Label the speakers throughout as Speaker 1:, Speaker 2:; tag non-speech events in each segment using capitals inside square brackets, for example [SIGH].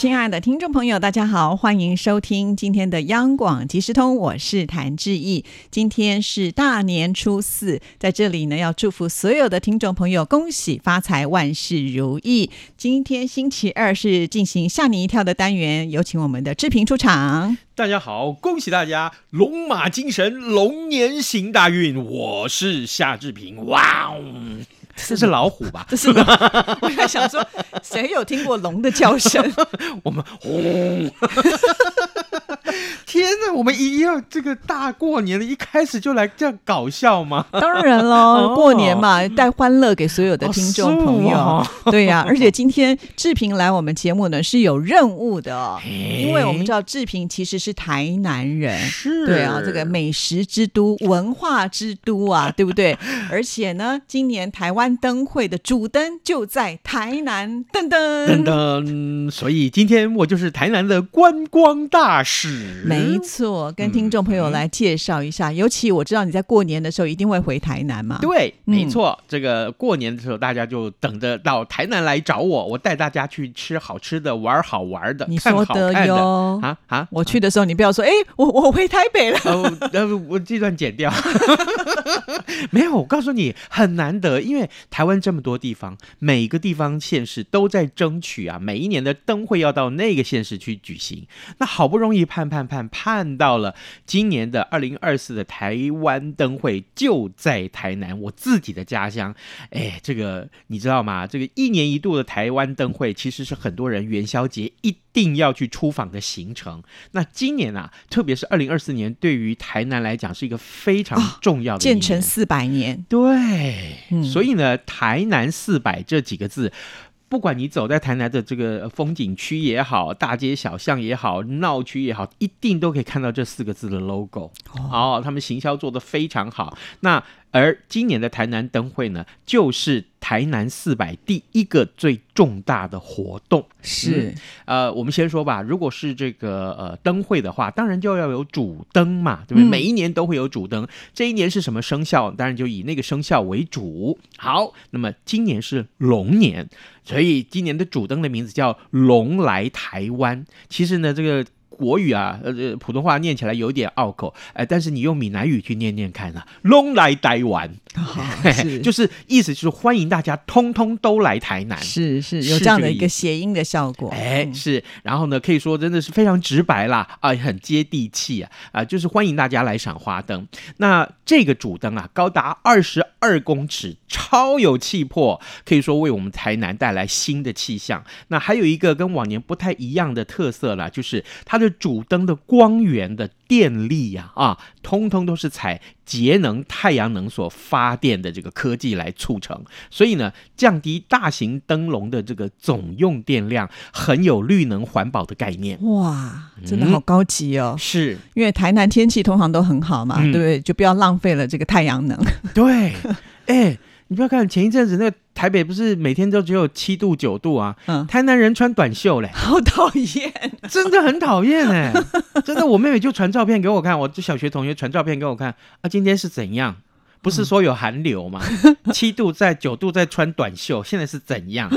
Speaker 1: 亲爱的听众朋友，大家好，欢迎收听今天的央广即时通，我是谭志毅。今天是大年初四，在这里呢，要祝福所有的听众朋友恭喜发财，万事如意。今天星期二是进行吓你一跳的单元，有请我们的志平出场。
Speaker 2: 大家好，恭喜大家龙马精神，龙年行大运。我是夏志平，哇哦！这是老虎吧？
Speaker 1: 这是龙。[LAUGHS] 我在想说，谁有听过龙的叫声？[LAUGHS]
Speaker 2: 我们轰！[LAUGHS] 天哪，我们一要这个大过年的一开始就来这样搞笑吗？
Speaker 1: 当然喽，过年嘛，带欢乐给所有的听众朋友。对呀，而且今天志平来我们节目呢是有任务的，因为我们知道志平其实是台南人，
Speaker 2: 是，
Speaker 1: 对啊，这个美食之都、文化之都啊，[LAUGHS] 对不对？而且呢，今年台湾灯会的主灯就在台南，噔噔
Speaker 2: 噔噔，所以今天我就是台南的观光大使。
Speaker 1: 没错，跟听众朋友来介绍一下。尤其我知道你在过年的时候一定会回台南嘛。
Speaker 2: 对，没错，这个过年的时候大家就等着到台南来找我，我带大家去吃好吃的，玩好玩的。
Speaker 1: 你说的哟啊啊！我去的时候你不要说，哎，我我回台北了。
Speaker 2: 呃，我这段剪掉。[LAUGHS] [LAUGHS] [LAUGHS] 没有，我告诉你很难得，因为台湾这么多地方，每个地方县市都在争取啊，每一年的灯会要到那个县市去举行。那好不容易盼盼盼盼到了今年的二零二四的台湾灯会就在台南，我自己的家乡。哎，这个你知道吗？这个一年一度的台湾灯会，其实是很多人元宵节一定要去出访的行程。那今年啊，特别是二零二四年，对于台南来讲是一个非常重要的
Speaker 1: 建成四百年。
Speaker 2: 对，所以呢，台南四百这几个字。不管你走在台南的这个风景区也好，大街小巷也好，闹区也好，一定都可以看到这四个字的 logo。哦，他们行销做得非常好。那而今年的台南灯会呢，就是台南四百第一个最重大的活动。
Speaker 1: 是，
Speaker 2: 呃，我们先说吧。如果是这个呃灯会的话，当然就要有主灯嘛，对不对？每一年都会有主灯。这一年是什么生肖？当然就以那个生肖为主。好，那么今年是龙年。所以今年的主灯的名字叫“龙来台湾”。其实呢，这个国语啊，呃，普通话念起来有点拗口，哎，但是你用闽南语去念念看啊，“龙来台湾”，[LAUGHS] 就是意思就是欢迎大家通通都来台南，
Speaker 1: 是是有这样的一个谐音的效果，
Speaker 2: 哎，是。然后呢，可以说真的是非常直白啦，啊，很接地气啊，啊，就是欢迎大家来赏花灯。那这个主灯啊，高达二十二公尺。超有气魄，可以说为我们台南带来新的气象。那还有一个跟往年不太一样的特色啦，就是它的主灯的光源的电力呀，啊，通通都是采节能太阳能所发电的这个科技来促成，所以呢，降低大型灯笼的这个总用电量，很有绿能环保的概念。
Speaker 1: 哇，真的好高级哦！
Speaker 2: 是
Speaker 1: 因为台南天气通常都很好嘛，对不对？就不要浪费了这个太阳能。
Speaker 2: 对，[LAUGHS] 哎。你不要看前一阵子那个台北不是每天都只有七度九度啊？嗯，台南人穿短袖嘞，[LAUGHS]
Speaker 1: 好讨厌，
Speaker 2: 真的很讨厌哎！[LAUGHS] 真的，我妹妹就传照片给我看，我这小学同学传照片给我看啊，今天是怎样？不是说有寒流吗？七度在九度在穿短袖，现在是怎样？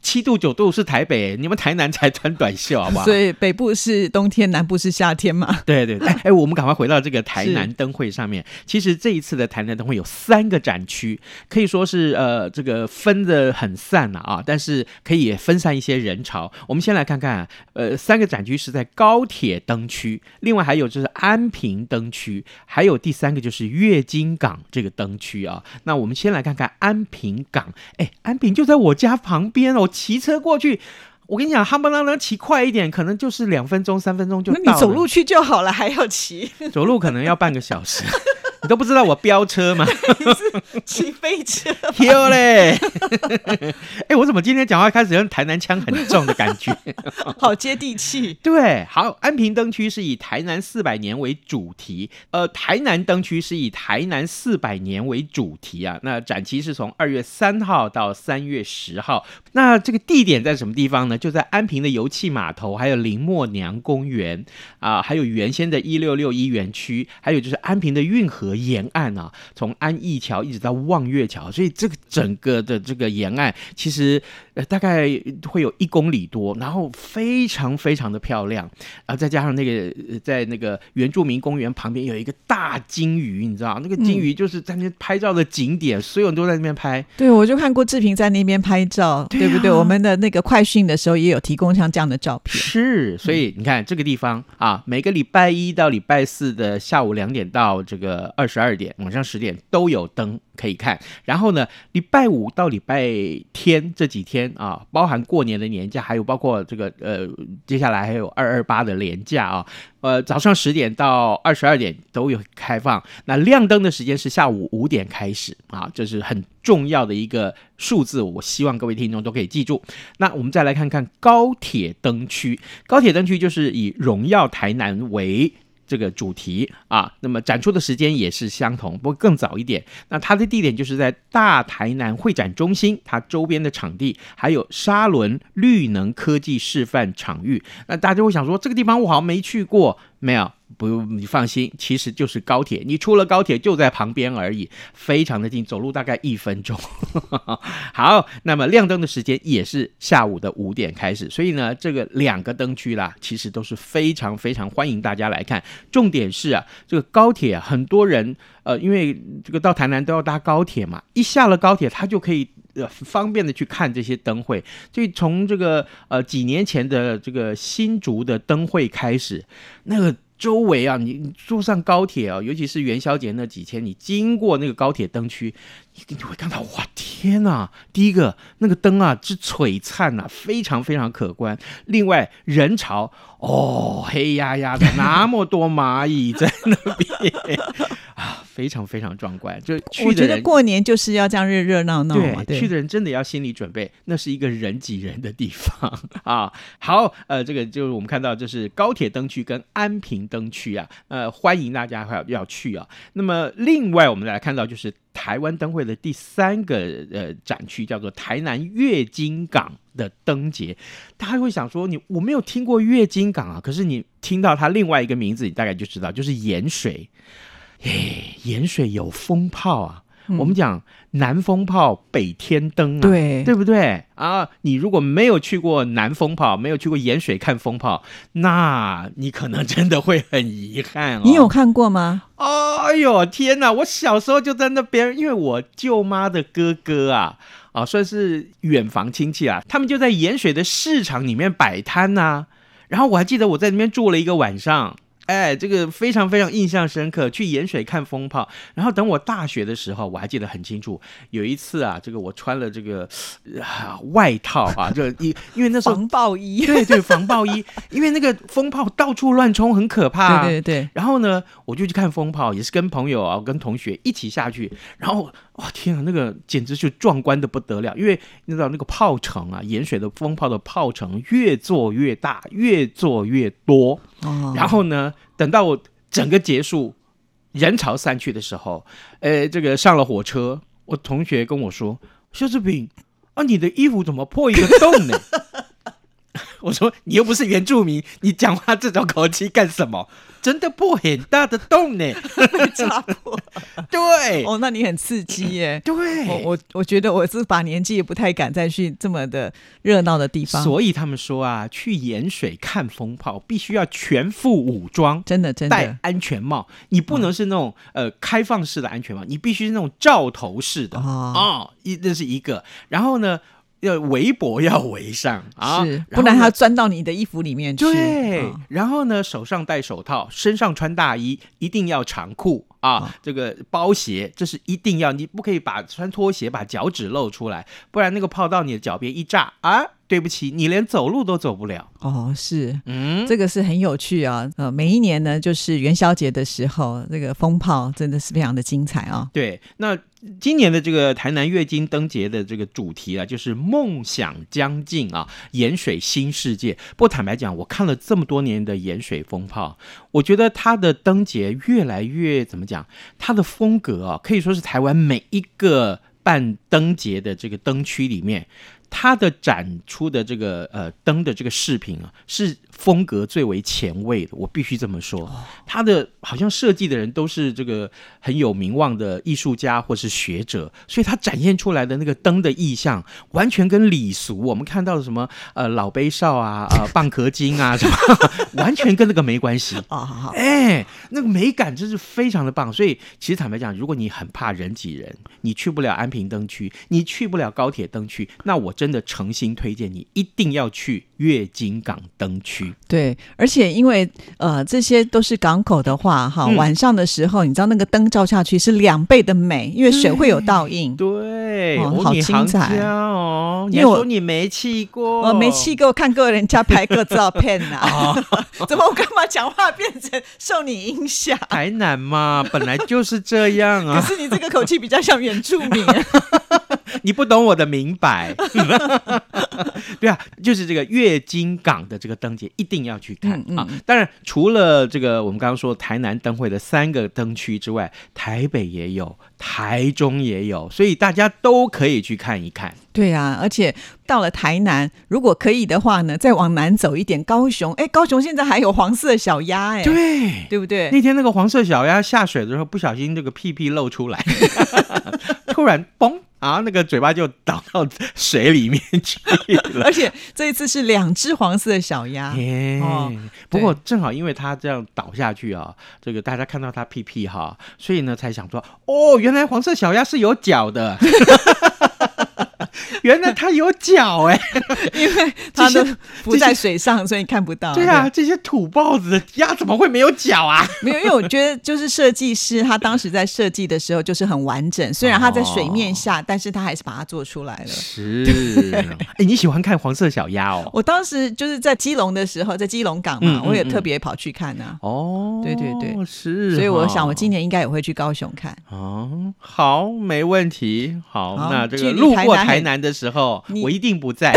Speaker 2: 七度九度是台北，你们台南才穿短袖，好不好？
Speaker 1: 所以北部是冬天，南部是夏天嘛？
Speaker 2: 对对对，[LAUGHS] 哎，我们赶快回到这个台南灯会上面。其实这一次的台南灯会有三个展区，可以说是呃这个分的很散了啊，但是可以分散一些人潮。我们先来看看，呃，三个展区是在高铁灯区，另外还有就是安平灯区，还有第三个就是月经港这个灯区啊。那我们先来看看安平港，哎，安平就在我家旁边哦。骑车过去，我跟你讲，哈不啷啷骑快一点，可能就是两分钟、三分钟就到。
Speaker 1: 你走路去就好了，还要骑？
Speaker 2: 走路可能要半个小时。你都不知道我飙车吗？
Speaker 1: 骑飞车，
Speaker 2: 有嘞！[LAUGHS] 哎，我怎么今天讲话开始用台南腔很重的感觉？[LAUGHS]
Speaker 1: 好接地气。
Speaker 2: 对，好，安平灯区是以台南四百年为主题，呃，台南灯区是以台南四百年为主题啊。那展期是从二月三号到三月十号。那这个地点在什么地方呢？就在安平的油气码头，还有林默娘公园啊，还有原先的一六六一园区，还有就是安平的运河沿岸啊，从安义桥一直到望月桥，所以这个整个的这个沿岸其实呃大概会有一公里多，然后非常非常的漂亮，然后再加上那个在那个原住民公园旁边有一个大金鱼，你知道那个金鱼就是在那边拍照的景点，所有人都在那边拍。
Speaker 1: 对，我就看过志平在那边拍照，对不对？我们的那个快讯的时候也有提供像这样的照片。
Speaker 2: 是，所以你看这个地方啊，每个礼拜一到礼拜四的下午两点到这个二十二点，晚上十点都有灯可以看。然后呢，礼拜五到礼拜天这几天啊，包含过年的年假，还有包括这个呃，接下来还有二二八的年假啊，呃，早上十点到二十二点都有开放。那亮灯的时间是下午五点开始啊，这是很重要的一个数字，我希望各位听众都可以记住。那我们再来看看高铁灯区，高铁灯区就是以荣耀台南为。这个主题啊，那么展出的时间也是相同，不过更早一点。那它的地点就是在大台南会展中心，它周边的场地还有沙伦绿能科技示范场域。那大家会想说，这个地方我好像没去过，没有。不你放心，其实就是高铁，你出了高铁就在旁边而已，非常的近，走路大概一分钟。[LAUGHS] 好，那么亮灯的时间也是下午的五点开始，所以呢，这个两个灯区啦，其实都是非常非常欢迎大家来看。重点是啊，这个高铁，很多人呃，因为这个到台南都要搭高铁嘛，一下了高铁，他就可以呃方便的去看这些灯会。所以从这个呃几年前的这个新竹的灯会开始，那个。周围啊，你坐上高铁啊，尤其是元宵节那几天，你经过那个高铁灯区，你你会看到，哇，天呐！第一个那个灯啊，之璀璨呐，非常非常可观。另外，人潮哦，黑压压的，那么多蚂蚁在那边 [LAUGHS] 啊。非常非常壮观，就
Speaker 1: 我觉得过年就是要这样热热闹闹嘛。
Speaker 2: 对，去的人真的要心理准备，那是一个人挤人的地方 [LAUGHS] 啊。好，呃，这个就是我们看到，就是高铁灯区跟安平灯区啊，呃，欢迎大家要要去啊。那么另外我们来看到，就是台湾灯会的第三个呃展区，叫做台南月金港的灯节。大家会想说，你我没有听过月金港啊，可是你听到它另外一个名字，你大概就知道，就是盐水。哎，盐水有风炮啊！我们讲南风炮，北天灯啊，
Speaker 1: 对
Speaker 2: 对不对啊？你如果没有去过南风炮，没有去过盐水看风炮，那你可能真的会很遗憾哦。
Speaker 1: 你有看过吗？
Speaker 2: 哎呦天哪！我小时候就在那边，因为我舅妈的哥哥啊，啊算是远房亲戚啊，他们就在盐水的市场里面摆摊呐。然后我还记得我在那边住了一个晚上。哎，这个非常非常印象深刻。去盐水看风炮，然后等我大学的时候，我还记得很清楚。有一次啊，这个我穿了这个外套啊，就 [LAUGHS] 因因为那时候
Speaker 1: 防爆衣，
Speaker 2: 对对，防爆衣，因为那个风炮到处乱冲，很可怕。
Speaker 1: 对对对。
Speaker 2: 然后呢，我就去看风炮，也是跟朋友啊，跟同学一起下去。然后哇，天啊，那个简直就壮观的不得了，因为你知道那个炮城啊，盐水的风炮的炮城越做越大，越做越多。哦。然后呢？等到我整个结束，人潮散去的时候，呃，这个上了火车，我同学跟我说：“肖志平，啊，你的衣服怎么破一个洞呢？”我说：“你又不是原住民，你讲话这种口气干什么？”真的破很大的洞呢，
Speaker 1: 被炸破。
Speaker 2: 对，
Speaker 1: 哦，那你很刺激耶。
Speaker 2: 对，
Speaker 1: 我我我觉得我是把年纪也不太敢再去这么的热闹的地方。
Speaker 2: 所以他们说啊，去盐水看风炮必须要全副武装，
Speaker 1: 真的真的
Speaker 2: 戴安全帽，你不能是那种呃开放式的安全帽，你必须是那种罩头式的哦，一这是一个。然后呢？要围脖要围上啊，
Speaker 1: 不然它钻到你的衣服里面去。
Speaker 2: 对，然后呢，手上戴手套，身上穿大衣，一定要长裤啊。这个包鞋，这是一定要，你不可以把穿拖鞋把脚趾露出来，不然那个泡到你的脚边一炸啊。对不起，你连走路都走不了。
Speaker 1: 哦，是。
Speaker 2: 嗯，
Speaker 1: 这个是很有趣啊，呃，每一年呢，就是元宵节的时候，这个风炮真的是非常的精彩啊。
Speaker 2: 对，那今年的这个台南月经灯节的这个主题啊，就是梦想将近啊，盐水新世界。不过坦白讲，我看了这么多年的盐水风炮，我觉得它的灯节越来越怎么讲，它的风格啊，可以说是台湾每一个办灯节的这个灯区里面。它的展出的这个呃灯的这个视频啊，是风格最为前卫的，我必须这么说。他的好像设计的人都是这个很有名望的艺术家或是学者，所以他展现出来的那个灯的意象，完全跟礼俗我们看到的什么呃老杯少啊、呃蚌壳精啊 [LAUGHS] 什么，[LAUGHS] 完全跟那个没关系。
Speaker 1: 啊，好好，
Speaker 2: 哎，那个美感真是非常的棒。所以其实坦白讲，如果你很怕人挤人，你去不了安平灯区，你去不了高铁灯区，那我真的诚心推荐你一定要去月经港灯区。
Speaker 1: 对，而且因为呃这些都是港口的话，哈，
Speaker 2: 嗯
Speaker 1: 晚上的时候，你知道那个灯照下去是两倍的美，因为水会有倒映。
Speaker 2: 对，
Speaker 1: 哦好精彩
Speaker 2: 哦，你
Speaker 1: 因为我
Speaker 2: 还说你没去过，
Speaker 1: 我没去过，看过人家拍过照片呐、[LAUGHS]
Speaker 2: 哦 [LAUGHS]
Speaker 1: 怎么我干嘛讲话变成受你影响？
Speaker 2: 台南嘛，本来就是这样啊 [LAUGHS]
Speaker 1: 可
Speaker 2: 啊，
Speaker 1: 是你这个口气比较像原住民。
Speaker 2: 你不懂我的明白。[LAUGHS] 对啊，就是这个月经港的这个灯节一定要去看、啊
Speaker 1: 嗯嗯嗯。
Speaker 2: 当然，除了这个我们刚刚说台南灯会的三个灯区之外，台北也有，台中也有，所以大家都可以去看一看。
Speaker 1: 对啊，而且到了台南，如果可以的话呢，再往南走一点，高雄，哎，高雄现在还有黄色小鸭，哎，
Speaker 2: 对。
Speaker 1: 对不对？
Speaker 2: 那天那个黄色小鸭下水的时候，不小心这个屁屁露出来，[LAUGHS] 突然嘣啊，那个嘴巴就倒到水里面去了。
Speaker 1: 而且这一次是两只黄色的小鸭，
Speaker 2: 不过正好因为它这样倒下去啊，这个大家看到它屁屁哈，所以呢才想说，哦，原来黄色小鸭是有脚的，[LAUGHS] [LAUGHS] 原来它有脚哎、[LAUGHS]
Speaker 1: 因为它都浮在水上，所以看不到。
Speaker 2: 对啊，这些土豹子的鸭怎么会没有脚啊？[LAUGHS]
Speaker 1: 没有，因为我觉得就是设计师他当时在设计的时候就是很完整，虽然他在水面下，但是他还是把它做出来了。
Speaker 2: 是，哎，你喜欢看黄色小鸭哦？
Speaker 1: 我当时就是在基隆的时候，在基隆港嘛，
Speaker 2: 嗯嗯
Speaker 1: 我也特别跑去看呢、
Speaker 2: 哦，
Speaker 1: 对对对
Speaker 2: 是，
Speaker 1: 所以我想我今
Speaker 2: 年
Speaker 1: 年应该也会去高雄看。
Speaker 2: 哦，好，没问题，好，
Speaker 1: 好
Speaker 2: 那这个路过
Speaker 1: 台南很
Speaker 2: 台南的时候，我一定不在。[LAUGHS] [LAUGHS]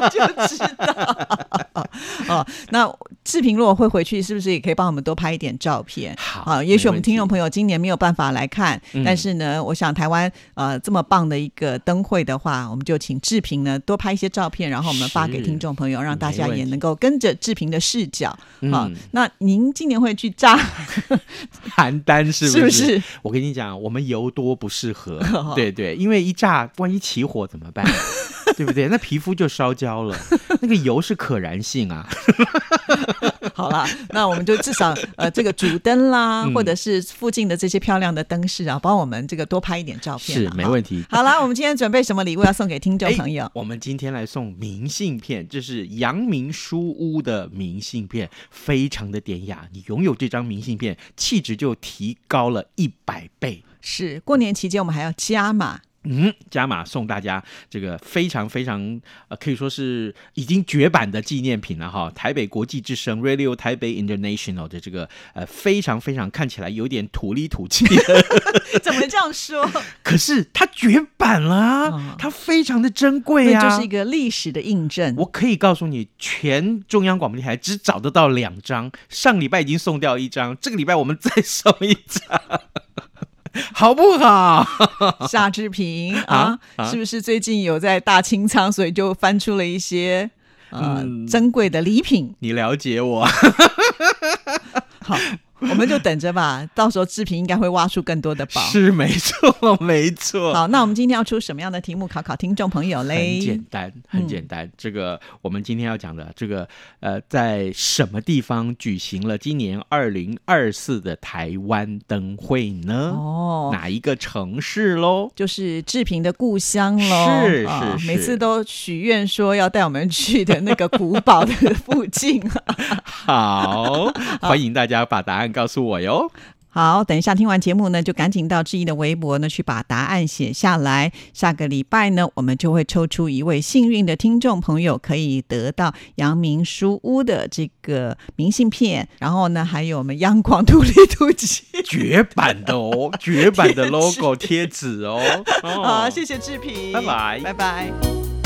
Speaker 1: 我就知道。[LAUGHS] 哦，那志平如果会回去，是不是也可以帮我们多拍一点照片？
Speaker 2: 好
Speaker 1: 啊，也许我们听众朋友今年没有办法来看，
Speaker 2: 嗯
Speaker 1: 但是呢，我想台湾呃这么棒的一个灯会的话，我们就请志平呢多拍一些照片，然后我们发给听众朋友，让大家也能够跟着志平的视角。好
Speaker 2: 嗯，
Speaker 1: 那您今年会去炸 [LAUGHS] [LAUGHS]
Speaker 2: 邯郸是
Speaker 1: 是不
Speaker 2: 不？是？我跟你讲，我们油多不适合，对对，因为一炸，万一起火怎么办？对不对？[LAUGHS] 那皮肤就烧焦了。[LAUGHS] 那个油是可燃性啊。[LAUGHS]
Speaker 1: 好了，那我们就至少呃这个主灯啦，
Speaker 2: 嗯
Speaker 1: 或者是附近的这些漂亮的灯饰啊，帮我们这个多拍一点照片
Speaker 2: 是没问题。
Speaker 1: 好了，我们今天准备什么礼物要送给听众朋友？
Speaker 2: 哎我们今天来送明信片，这是阳明书屋的明信片，非常的典雅。你拥有这张明信片，气质就提高了一百倍。
Speaker 1: 是过年期间我们还要加码，
Speaker 2: 嗯，加码送大家这个非常非常呃，可以说是已经绝版的纪念品了哈。台北国际之声 Radio 台北 International 的这个呃非常非常看起来有点土里土气的，[LAUGHS]
Speaker 1: 怎么这样说？
Speaker 2: 可是它绝版了它非常的珍贵啊，
Speaker 1: 那就是一个历史的印证。
Speaker 2: 我可以告诉你，全中央广播电台只找得到两张，上礼拜已经送掉一张，这个礼拜我们再送一张，[LAUGHS] 好不好？
Speaker 1: 夏志平 [LAUGHS]
Speaker 2: 啊
Speaker 1: 是不是最近有在大清仓，所以就翻出了一些呃、
Speaker 2: 嗯
Speaker 1: 珍贵的礼品？
Speaker 2: 你了解我，[LAUGHS]
Speaker 1: 好，[LAUGHS] 我们就等着吧，到时候志平应该会挖出更多的宝。[LAUGHS]
Speaker 2: 是没错，[LAUGHS] 没错。
Speaker 1: 好，那我们今天要出什么样的题目考考听众朋友嘞？
Speaker 2: 很简单，很简单。这个我们今天要讲的这个呃，在什么地方举行了今年二零二四的台湾灯会呢？
Speaker 1: 哦，
Speaker 2: 哪一个城市喽？
Speaker 1: 就是志平的故乡喽。
Speaker 2: 是
Speaker 1: 啊
Speaker 2: 是是
Speaker 1: 每次都许愿说要带我们去的那个古堡的附近。
Speaker 2: 好，欢迎大家把答案告诉我哟。
Speaker 1: 好，等一下听完节目呢，就赶紧到志毅的微博呢去把答案写下来。下个礼拜呢，我们就会抽出一位幸运的听众朋友，可以得到阳明书屋的这个明信片，然后呢，还有我们央广土里土气。
Speaker 2: 绝版的哦，绝版的 [LAUGHS] logo 贴纸哦。哦
Speaker 1: 好，谢谢志平，
Speaker 2: 拜拜
Speaker 1: 拜拜。